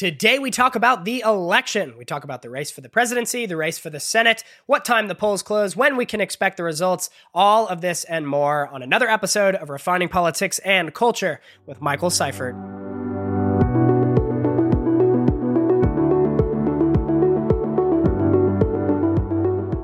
Today, we talk about the election. We talk about the race for the presidency, the race for the Senate, what time the polls close, when we can expect the results, all of this and more on another episode of Refining Politics and Culture with Michael Seifert.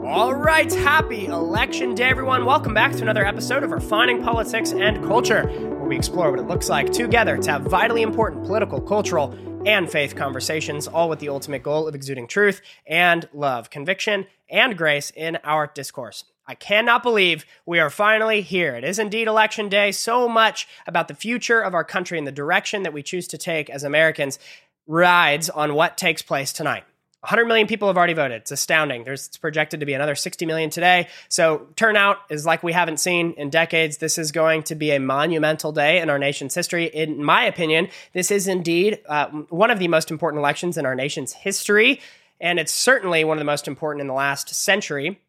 All right, happy election day, everyone. Welcome back to another episode of Refining Politics and Culture, where we explore what it looks like together to have vitally important political, cultural, and faith conversations, all with the ultimate goal of exuding truth and love, conviction and grace in our discourse. I cannot believe we are finally here. It is indeed election day. So much about the future of our country and the direction that we choose to take as Americans rides on what takes place tonight. 100 million people have already voted. It's astounding. There's it's projected to be another 60 million today. So turnout is like we haven't seen in decades. This is going to be a monumental day in our nation's history. In my opinion, this is indeed uh, one of the most important elections in our nation's history, and it's certainly one of the most important in the last century.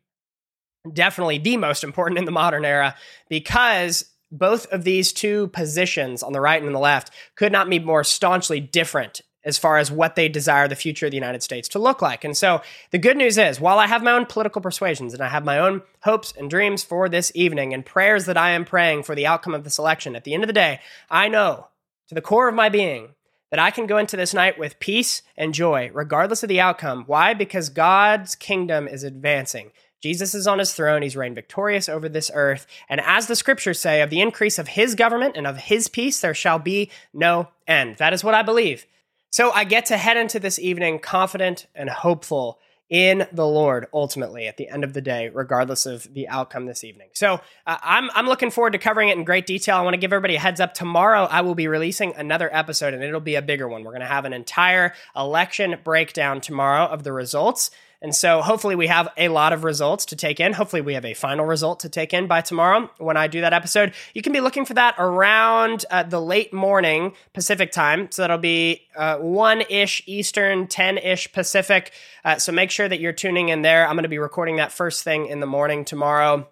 Definitely the most important in the modern era because both of these two positions on the right and on the left could not be more staunchly different as far as what they desire the future of the United States to look like. And so the good news is, while I have my own political persuasions and I have my own hopes and dreams for this evening and prayers that I am praying for the outcome of this election, at the end of the day, I know to the core of my being that I can go into this night with peace and joy, regardless of the outcome. Why? Because God's kingdom is advancing. Jesus is on his throne. He's reigned victorious over this earth. And as the scriptures say, of the increase of his government and of his peace, there shall be no end. That is what I believe. So I get to head into this evening confident and hopeful in the Lord ultimately at the end of the day, regardless of the outcome this evening. So uh, I'm, I'm looking forward to covering it in great detail. I want to give everybody a heads up. Tomorrow, I will be releasing another episode and it'll be a bigger one. We're going to have an entire election breakdown tomorrow of the results. And so hopefully we have a lot of results to take in. Hopefully we have a final result to take in by tomorrow when I do that episode. You can be looking for that around uh, the late morning Pacific time. So that'll be uh, 1 ish Eastern, 10 ish Pacific. Uh, so make sure that you're tuning in there. I'm going to be recording that first thing in the morning tomorrow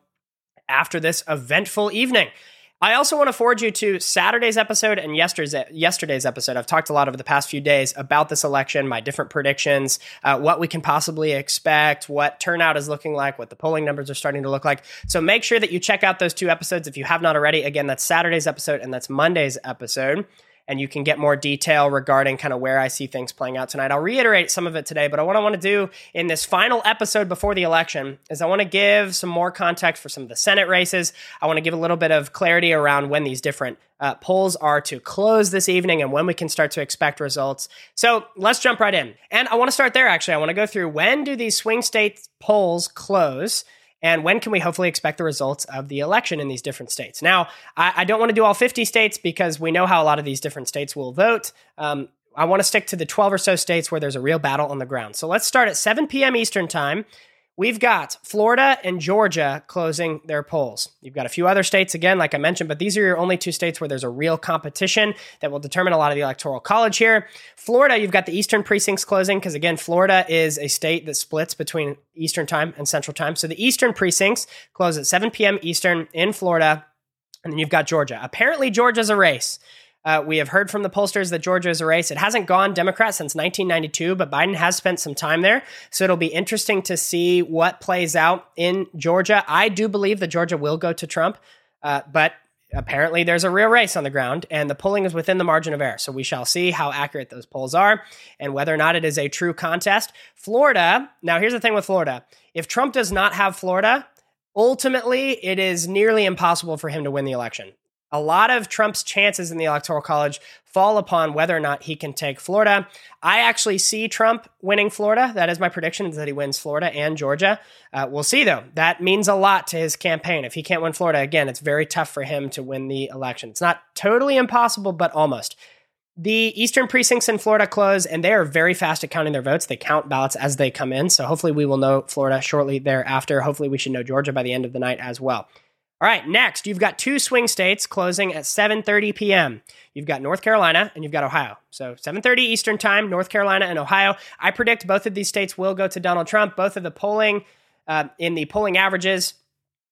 after this eventful evening. I also want to forward you to Saturday's episode and yesterday's yesterday's episode. I've talked a lot over the past few days about this election, my different predictions, uh, what we can possibly expect, what turnout is looking like, what the polling numbers are starting to look like. So make sure that you check out those two episodes if you have not already. Again, that's Saturday's episode and that's Monday's episode and you can get more detail regarding kind of where I see things playing out tonight. I'll reiterate some of it today, but what I want to do in this final episode before the election is I want to give some more context for some of the Senate races. I want to give a little bit of clarity around when these different uh, polls are to close this evening and when we can start to expect results. So let's jump right in. And I want to start there actually. I want to go through when do these swing state polls close? And when can we hopefully expect the results of the election in these different states? Now, I, I don't want to do all 50 states because we know how a lot of these different states will vote. Um, I want to stick to the 12 or so states where there's a real battle on the ground. So let's start at 7 p.m. Eastern Time. We've got Florida and Georgia closing their polls. You've got a few other states, again, like I mentioned, but these are your only two states where there's a real competition that will determine a lot of the electoral college here. Florida, you've got the eastern precincts closing because, again, Florida is a state that splits between Eastern time and Central time. So the eastern precincts close at 7 p.m. Eastern in Florida. And then you've got Georgia. Apparently, Georgia's a race. Uh, we have heard from the pollsters that Georgia is a race. It hasn't gone Democrat since 1992, but Biden has spent some time there. So it'll be interesting to see what plays out in Georgia. I do believe that Georgia will go to Trump, uh, but apparently there's a real race on the ground and the polling is within the margin of error. So we shall see how accurate those polls are and whether or not it is a true contest. Florida, now here's the thing with Florida. If Trump does not have Florida, ultimately it is nearly impossible for him to win the election a lot of Trump's chances in the Electoral College fall upon whether or not he can take Florida. I actually see Trump winning Florida. That is my prediction that he wins Florida and Georgia. Uh, we'll see though. That means a lot to his campaign. If he can't win Florida again, it's very tough for him to win the election. It's not totally impossible, but almost. The eastern precincts in Florida close, and they are very fast at counting their votes. They count ballots as they come in. So hopefully we will know Florida shortly thereafter. Hopefully we should know Georgia by the end of the night as well. All right, next, you've got two swing states closing at 7:30 p.m. You've got North Carolina and you've got Ohio. So 7:30 Eastern Time, North Carolina and Ohio. I predict both of these states will go to Donald Trump. Both of the polling uh, in the polling averages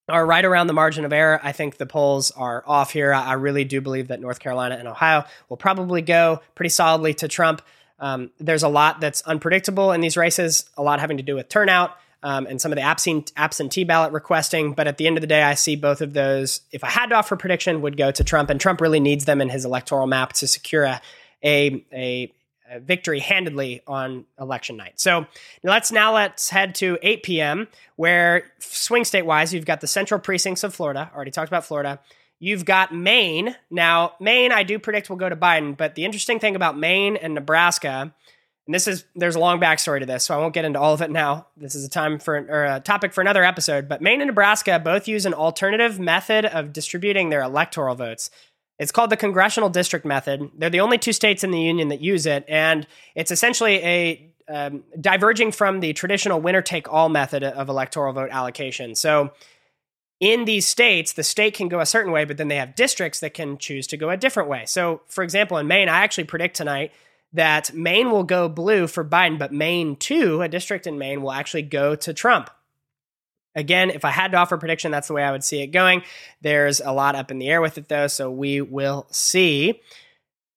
are right around the margin of error. I think the polls are off here. I really do believe that North Carolina and Ohio will probably go pretty solidly to Trump. Um, there's a lot that's unpredictable in these races, a lot having to do with turnout um, and some of the absentee ballot requesting. But at the end of the day, I see both of those, if I had to offer prediction, would go to Trump. And Trump really needs them in his electoral map to secure a, a, a, a victory handedly on election night. So let's now let's head to 8 p.m., where swing state wise, you've got the central precincts of Florida. Already talked about Florida. You've got Maine. Now, Maine, I do predict will go to Biden, but the interesting thing about Maine and Nebraska, and this is there's a long backstory to this, so I won't get into all of it now. This is a time for or a topic for another episode. But Maine and Nebraska both use an alternative method of distributing their electoral votes. It's called the congressional district method. They're the only two states in the union that use it, and it's essentially a um, diverging from the traditional winner take all method of electoral vote allocation. So in these states, the state can go a certain way, but then they have districts that can choose to go a different way. So, for example, in Maine, I actually predict tonight that Maine will go blue for Biden, but Maine 2, a district in Maine, will actually go to Trump. Again, if I had to offer a prediction, that's the way I would see it going. There's a lot up in the air with it, though, so we will see.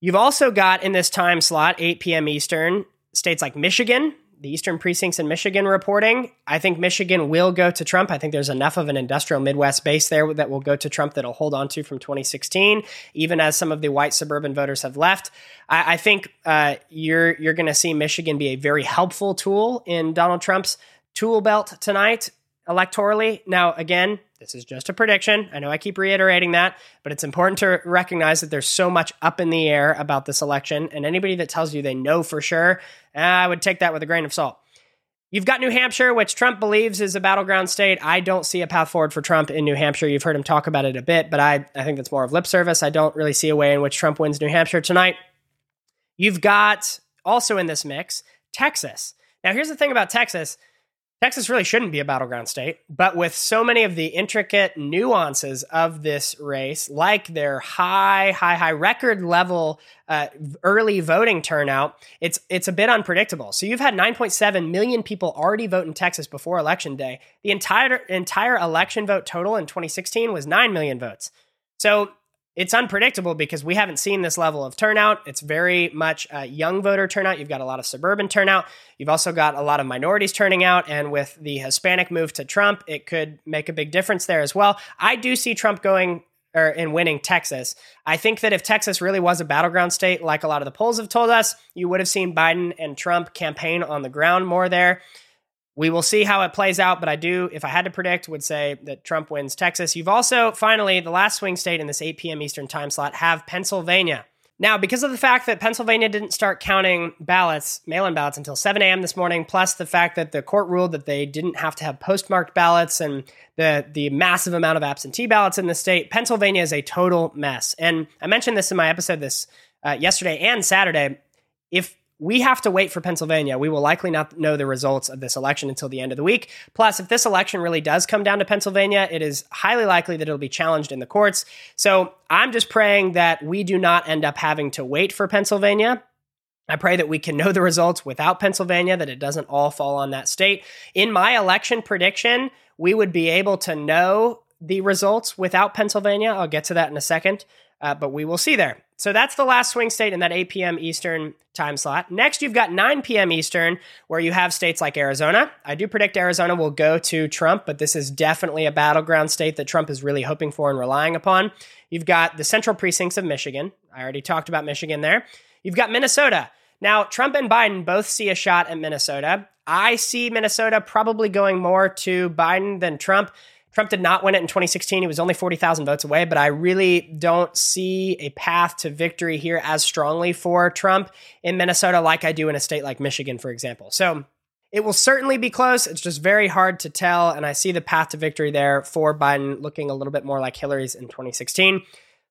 You've also got in this time slot, 8 p.m. Eastern, states like Michigan, the eastern precincts in Michigan reporting. I think Michigan will go to Trump. I think there's enough of an industrial Midwest base there that will go to Trump that'll hold on to from 2016, even as some of the white suburban voters have left. I, I think uh, you're you're going to see Michigan be a very helpful tool in Donald Trump's tool belt tonight electorally. Now, again, this is just a prediction. I know I keep reiterating that, but it's important to recognize that there's so much up in the air about this election. And anybody that tells you they know for sure, I would take that with a grain of salt. You've got New Hampshire, which Trump believes is a battleground state. I don't see a path forward for Trump in New Hampshire. You've heard him talk about it a bit, but I, I think that's more of lip service. I don't really see a way in which Trump wins New Hampshire tonight. You've got also in this mix Texas. Now, here's the thing about Texas Texas really shouldn't be a battleground state, but with so many of the intricate nuances of this race, like their high, high, high record level uh, early voting turnout, it's it's a bit unpredictable. So you've had 9.7 million people already vote in Texas before election day. The entire entire election vote total in 2016 was 9 million votes. So it's unpredictable because we haven't seen this level of turnout. It's very much a young voter turnout. You've got a lot of suburban turnout. You've also got a lot of minorities turning out. And with the Hispanic move to Trump, it could make a big difference there as well. I do see Trump going or in winning Texas. I think that if Texas really was a battleground state, like a lot of the polls have told us, you would have seen Biden and Trump campaign on the ground more there. We will see how it plays out, but I do, if I had to predict, would say that Trump wins Texas. You've also, finally, the last swing state in this 8 p.m. Eastern time slot, have Pennsylvania. Now, because of the fact that Pennsylvania didn't start counting ballots, mail in ballots, until 7 a.m. this morning, plus the fact that the court ruled that they didn't have to have postmarked ballots and the, the massive amount of absentee ballots in the state, Pennsylvania is a total mess. And I mentioned this in my episode this uh, yesterday and Saturday. If we have to wait for Pennsylvania. We will likely not know the results of this election until the end of the week. Plus, if this election really does come down to Pennsylvania, it is highly likely that it'll be challenged in the courts. So I'm just praying that we do not end up having to wait for Pennsylvania. I pray that we can know the results without Pennsylvania, that it doesn't all fall on that state. In my election prediction, we would be able to know the results without Pennsylvania. I'll get to that in a second, uh, but we will see there. So that's the last swing state in that 8 p.m. Eastern time slot. Next, you've got 9 p.m. Eastern, where you have states like Arizona. I do predict Arizona will go to Trump, but this is definitely a battleground state that Trump is really hoping for and relying upon. You've got the central precincts of Michigan. I already talked about Michigan there. You've got Minnesota. Now, Trump and Biden both see a shot at Minnesota. I see Minnesota probably going more to Biden than Trump. Trump did not win it in 2016. He was only 40,000 votes away, but I really don't see a path to victory here as strongly for Trump in Minnesota like I do in a state like Michigan, for example. So it will certainly be close. It's just very hard to tell. And I see the path to victory there for Biden looking a little bit more like Hillary's in 2016.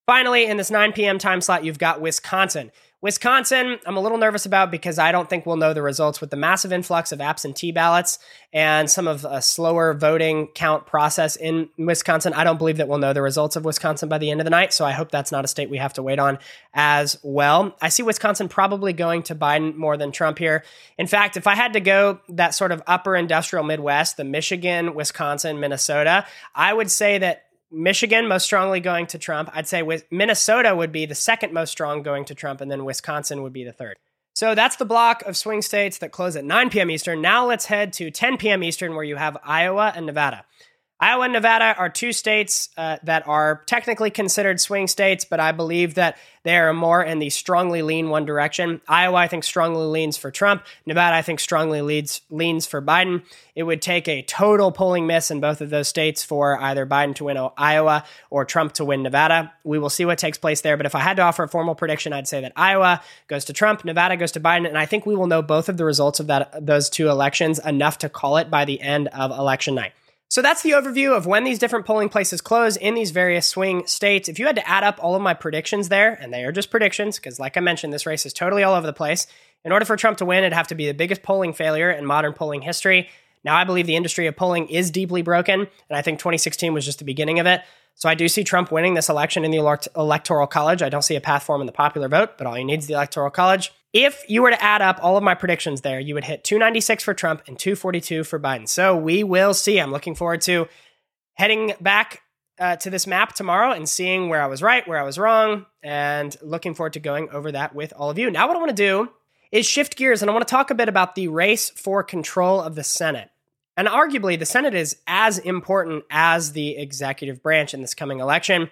Finally, in this 9 p.m. time slot, you've got Wisconsin. Wisconsin, I'm a little nervous about because I don't think we'll know the results with the massive influx of absentee ballots and some of a slower voting count process in Wisconsin. I don't believe that we'll know the results of Wisconsin by the end of the night. So I hope that's not a state we have to wait on as well. I see Wisconsin probably going to Biden more than Trump here. In fact, if I had to go that sort of upper industrial Midwest, the Michigan, Wisconsin, Minnesota, I would say that Michigan most strongly going to Trump. I'd say Minnesota would be the second most strong going to Trump, and then Wisconsin would be the third. So that's the block of swing states that close at 9 p.m. Eastern. Now let's head to 10 p.m. Eastern, where you have Iowa and Nevada. Iowa and Nevada are two states uh, that are technically considered swing states, but I believe that they are more in the strongly lean one direction. Iowa, I think, strongly leans for Trump. Nevada, I think, strongly leads leans for Biden. It would take a total polling miss in both of those states for either Biden to win Iowa or Trump to win Nevada. We will see what takes place there. But if I had to offer a formal prediction, I'd say that Iowa goes to Trump, Nevada goes to Biden, and I think we will know both of the results of that those two elections enough to call it by the end of election night. So that's the overview of when these different polling places close in these various swing states. If you had to add up all of my predictions there, and they are just predictions, because like I mentioned, this race is totally all over the place. In order for Trump to win, it'd have to be the biggest polling failure in modern polling history. Now, I believe the industry of polling is deeply broken, and I think 2016 was just the beginning of it. So I do see Trump winning this election in the electoral college. I don't see a path for him in the popular vote, but all he needs is the electoral college. If you were to add up all of my predictions there, you would hit 296 for Trump and 242 for Biden. So we will see. I'm looking forward to heading back uh, to this map tomorrow and seeing where I was right, where I was wrong, and looking forward to going over that with all of you. Now, what I want to do is shift gears and I want to talk a bit about the race for control of the Senate. And arguably, the Senate is as important as the executive branch in this coming election.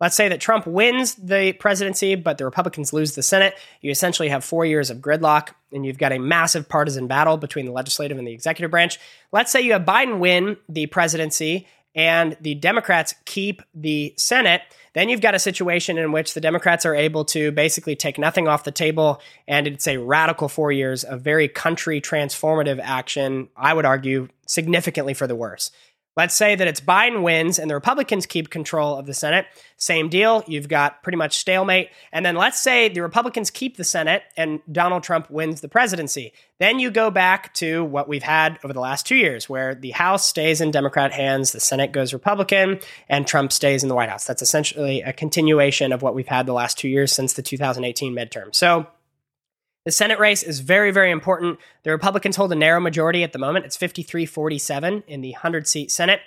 Let's say that Trump wins the presidency, but the Republicans lose the Senate. You essentially have four years of gridlock, and you've got a massive partisan battle between the legislative and the executive branch. Let's say you have Biden win the presidency and the Democrats keep the Senate. Then you've got a situation in which the Democrats are able to basically take nothing off the table, and it's a radical four years of very country transformative action, I would argue, significantly for the worse. Let's say that it's Biden wins and the Republicans keep control of the Senate. Same deal. You've got pretty much stalemate. And then let's say the Republicans keep the Senate and Donald Trump wins the presidency. Then you go back to what we've had over the last two years, where the House stays in Democrat hands, the Senate goes Republican, and Trump stays in the White House. That's essentially a continuation of what we've had the last two years since the 2018 midterm. So, the Senate race is very, very important. The Republicans hold a narrow majority at the moment. It's 53 47 in the 100 seat Senate.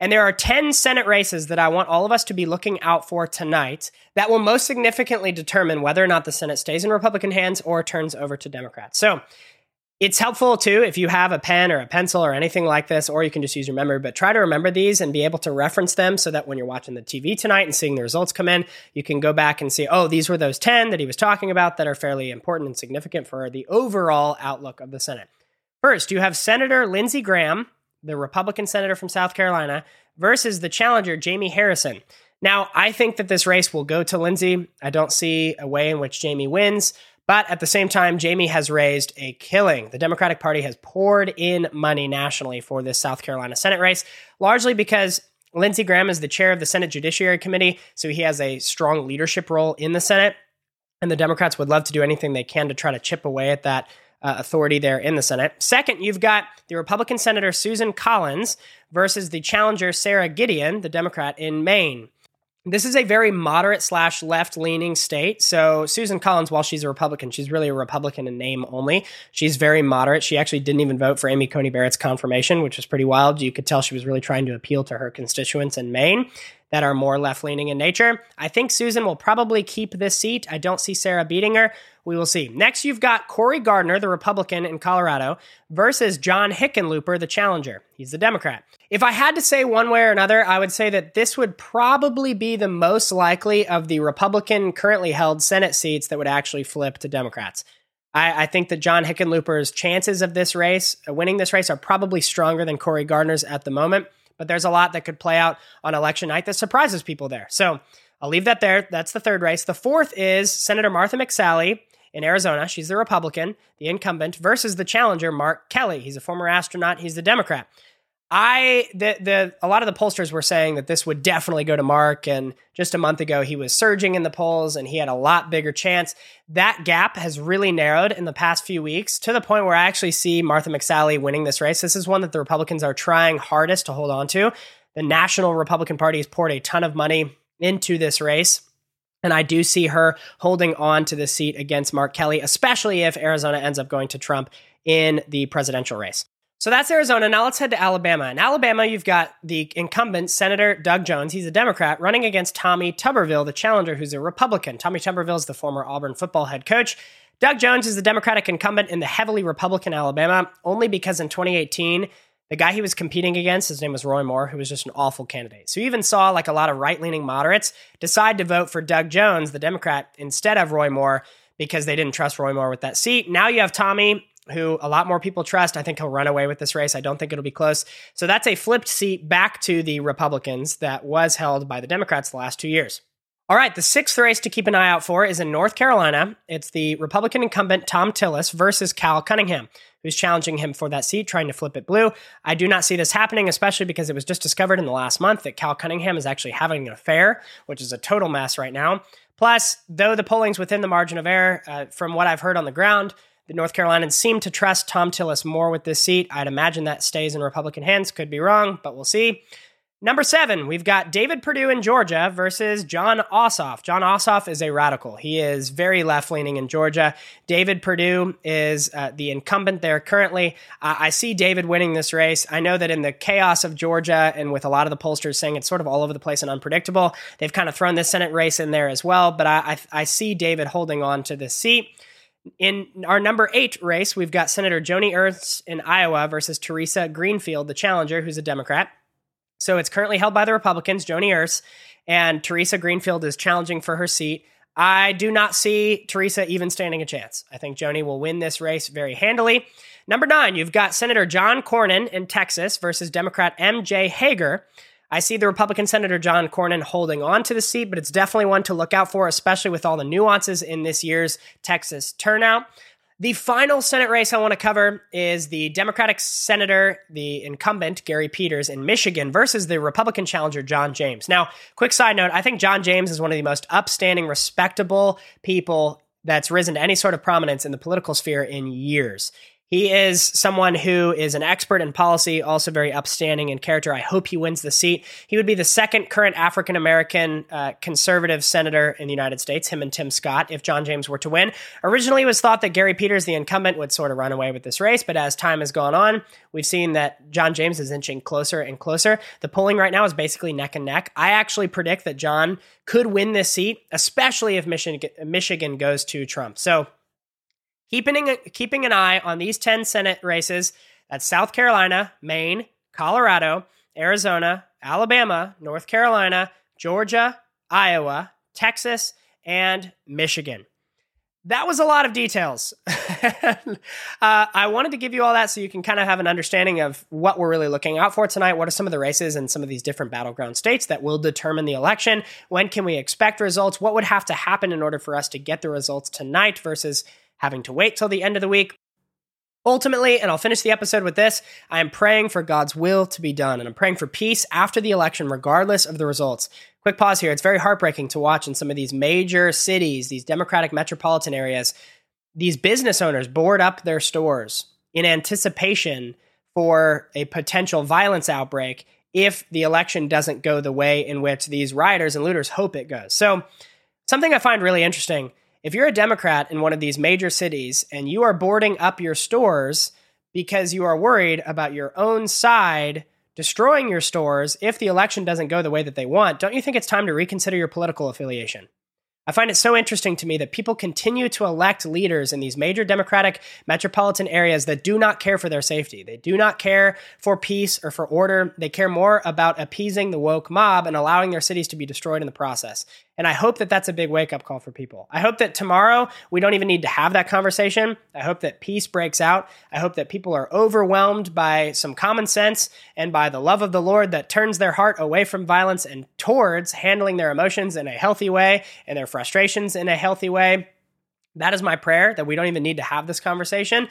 And there are 10 Senate races that I want all of us to be looking out for tonight that will most significantly determine whether or not the Senate stays in Republican hands or turns over to Democrats. So it's helpful too if you have a pen or a pencil or anything like this, or you can just use your memory, but try to remember these and be able to reference them so that when you're watching the TV tonight and seeing the results come in, you can go back and see, oh, these were those 10 that he was talking about that are fairly important and significant for the overall outlook of the Senate. First, you have Senator Lindsey Graham, the Republican senator from South Carolina, versus the challenger, Jamie Harrison. Now, I think that this race will go to Lindsey. I don't see a way in which Jamie wins. But at the same time, Jamie has raised a killing. The Democratic Party has poured in money nationally for this South Carolina Senate race, largely because Lindsey Graham is the chair of the Senate Judiciary Committee, so he has a strong leadership role in the Senate. And the Democrats would love to do anything they can to try to chip away at that uh, authority there in the Senate. Second, you've got the Republican Senator Susan Collins versus the challenger Sara Gideon, the Democrat in Maine. This is a very moderate slash left leaning state. So Susan Collins, while she's a Republican, she's really a Republican in name only. She's very moderate. She actually didn't even vote for Amy Coney Barrett's confirmation, which was pretty wild. You could tell she was really trying to appeal to her constituents in Maine that are more left leaning in nature. I think Susan will probably keep this seat. I don't see Sara beating her. We will see. Next, you've got Cory Gardner, the Republican in Colorado, versus John Hickenlooper, the challenger. He's the Democrat. If I had to say one way or another, I would say that this would probably be the most likely of the Republican currently held Senate seats that would actually flip to Democrats. I, I, think that John Hickenlooper's chances of this race, uh, winning this race, are probably stronger than Cory Gardner's at the moment. But there's a lot that could play out on election night that surprises people there. So I'll leave that there. That's the third race. The fourth is Senator Martha McSally in Arizona. She's the Republican, the incumbent, versus the challenger, Mark Kelly. He's a former astronaut. He's the Democrat. I the the a lot of the pollsters were saying that this would definitely go to Mark, and just a month ago he was surging in the polls and he had a lot bigger chance. That gap has really narrowed in the past few weeks to the point where I actually see Martha McSally winning this race. This is one that the Republicans are trying hardest to hold on to. The National Republican Party has poured a ton of money into this race. And I do see her holding on to the seat against Mark Kelly, especially if Arizona ends up going to Trump in the presidential race. So that's Arizona. Now let's head to Alabama. In Alabama, you've got the incumbent Senator Doug Jones. He's a Democrat running against Tommy Tuberville, the challenger, who's a Republican. Tommy Tuberville is the former Auburn football head coach. Doug Jones is the Democratic incumbent in the heavily Republican Alabama, only because in 2018, the guy he was competing against, his name was Roy Moore, who was just an awful candidate. So you even saw like a lot of right leaning moderates decide to vote for Doug Jones, the Democrat, instead of Roy Moore because they didn't trust Roy Moore with that seat. Now you have Tommy, who a lot more people trust. I think he'll run away with this race. I don't think it'll be close. So that's a flipped seat back to the Republicans that was held by the Democrats the last two years. All right, the sixth race to keep an eye out for is in North Carolina. It's the Republican incumbent Thom Tillis versus Cal Cunningham, who's challenging him for that seat, trying to flip it blue. I do not see this happening, especially because it was just discovered in the last month that Cal Cunningham is actually having an affair, which is a total mess right now. Plus, though the polling's within the margin of error, uh, from what I've heard on the ground, the North Carolinians seem to trust Thom Tillis more with this seat. I'd imagine that stays in Republican hands. Could be wrong, but we'll see. Number seven, we've got David Perdue in Georgia versus Jon Ossoff. Jon Ossoff is a radical. He is very left leaning in Georgia. David Perdue is uh, the incumbent there currently. Uh, I see David winning this race. I know that in the chaos of Georgia and with a lot of the pollsters saying it's sort of all over the place and unpredictable, they've kind of thrown this Senate race in there as well. But I, I, I see David holding on to this seat. In our number eight race, we've got Senator Joni Ernst in Iowa versus Theresa Greenfield, the challenger, who's a Democrat. So it's currently held by the Republicans, Joni Ernst, and Theresa Greenfield is challenging for her seat. I do not see Theresa even standing a chance. I think Joni will win this race very handily. Number nine, you've got Senator John Cornyn in Texas versus Democrat M.J. Hegar. I see the Republican Senator John Cornyn holding on to the seat, but it's definitely one to look out for, especially with all the nuances in this year's Texas turnout. The final Senate race I want to cover is the Democratic Senator, the incumbent Gary Peters in Michigan versus the Republican challenger John James. Now, quick side note I think John James is one of the most upstanding, respectable people that's risen to any sort of prominence in the political sphere in years. He is someone who is an expert in policy, also very upstanding in character. I hope he wins the seat. He would be the second current African American uh, conservative senator in the United States, him and Tim Scott, if John James were to win. Originally, it was thought that Gary Peters, the incumbent, would sort of run away with this race, but as time has gone on, we've seen that John James is inching closer and closer. The polling right now is basically neck and neck. I actually predict that John could win this seat, especially if Michigan, Michigan goes to Trump. So, keeping, keeping an eye on these 10 Senate races. That's South Carolina, Maine, Colorado, Arizona, Alabama, North Carolina, Georgia, Iowa, Texas, and Michigan. That was a lot of details. uh, I wanted to give you all that so you can kind of have an understanding of what we're really looking out for tonight. What are some of the races in some of these different battleground states that will determine the election? When can we expect results? What would have to happen in order for us to get the results tonight versus having to wait till the end of the week. Ultimately, and I'll finish the episode with this I am praying for God's will to be done, and I'm praying for peace after the election, regardless of the results. Quick pause here. It's very heartbreaking to watch in some of these major cities, these Democratic metropolitan areas, these business owners board up their stores in anticipation for a potential violence outbreak if the election doesn't go the way in which these rioters and looters hope it goes. So, something I find really interesting if you're a Democrat in one of these major cities and you are boarding up your stores because you are worried about your own side destroying your stores if the election doesn't go the way that they want, don't you think it's time to reconsider your political affiliation? I find it so interesting to me that people continue to elect leaders in these major Democratic metropolitan areas that do not care for their safety. They do not care for peace or for order. They care more about appeasing the woke mob and allowing their cities to be destroyed in the process. And I hope that that's a big wake up call for people. I hope that tomorrow we don't even need to have that conversation. I hope that peace breaks out. I hope that people are overwhelmed by some common sense and by the love of the Lord that turns their heart away from violence and towards handling their emotions in a healthy way and their frustrations in a healthy way. That is my prayer that we don't even need to have this conversation.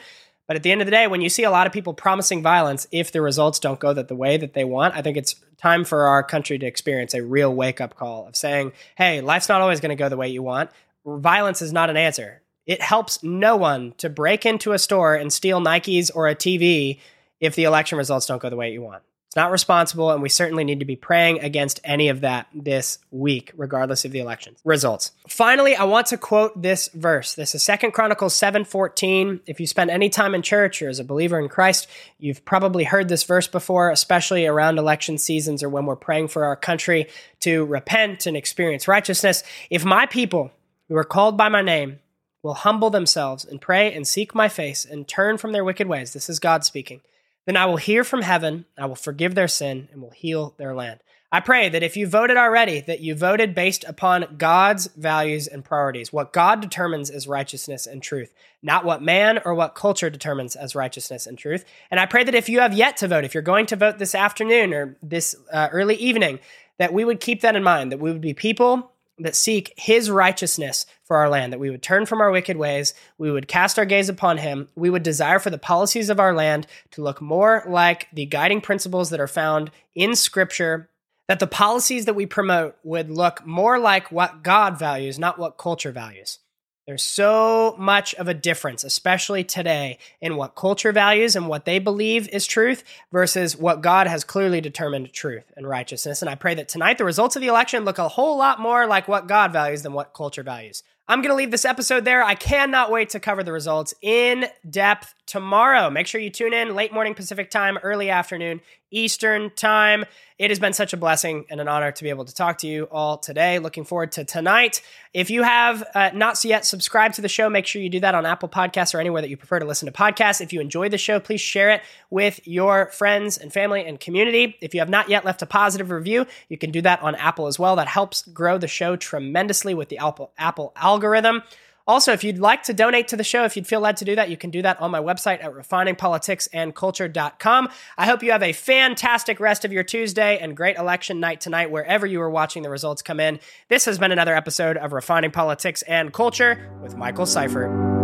But at the end of the day, when you see a lot of people promising violence, if the results don't go that the way that they want, I think it's time for our country to experience a real wake up call of saying, hey, life's not always going to go the way you want. Violence is not an answer. It helps no one to break into a store and steal Nikes or a TV if the election results don't go the way you want. It's not responsible, and we certainly need to be praying against any of that this week, regardless of the election results. Finally, I want to quote this verse. This is Second Chronicles 7:14. If you spend any time in church or as a believer in Christ, you've probably heard this verse before, especially around election seasons or when we're praying for our country to repent and experience righteousness. If my people who are called by my name will humble themselves and pray and seek my face and turn from their wicked ways, this is God speaking, then I will hear from heaven, I will forgive their sin, and will heal their land. I pray that if you voted already, that you voted based upon God's values and priorities, what God determines as righteousness and truth, not what man or what culture determines as righteousness and truth. And I pray that if you have yet to vote, if you're going to vote this afternoon or this uh, early evening, that we would keep that in mind, that we would be people that seek his righteousness for our land, that we would turn from our wicked ways, we would cast our gaze upon him, we would desire for the policies of our land to look more like the guiding principles that are found in scripture, that the policies that we promote would look more like what God values, not what culture values. There's so much of a difference, especially today, in what culture values and what they believe is truth versus what God has clearly determined truth and righteousness. And I pray that tonight the results of the election look a whole lot more like what God values than what culture values. I'm going to leave this episode there. I cannot wait to cover the results in depth tomorrow. Make sure you tune in late morning Pacific time, early afternoon Eastern time. It has been such a blessing and an honor to be able to talk to you all today. Looking forward to tonight. If you have uh, not yet subscribed to the show, make sure you do that on Apple Podcasts or anywhere that you prefer to listen to podcasts. If you enjoy the show, please share it with your friends and family and community. If you have not yet left a positive review, you can do that on Apple as well. That helps grow the show tremendously with the Apple, Apple algorithm. Also, if you'd like to donate to the show, if you'd feel led to do that, you can do that on my website at refiningpoliticsandculture.com. I hope you have a fantastic rest of your Tuesday and great election night tonight, wherever you are watching the results come in. This has been another episode of Refining Politics and Culture with Michael Seifert.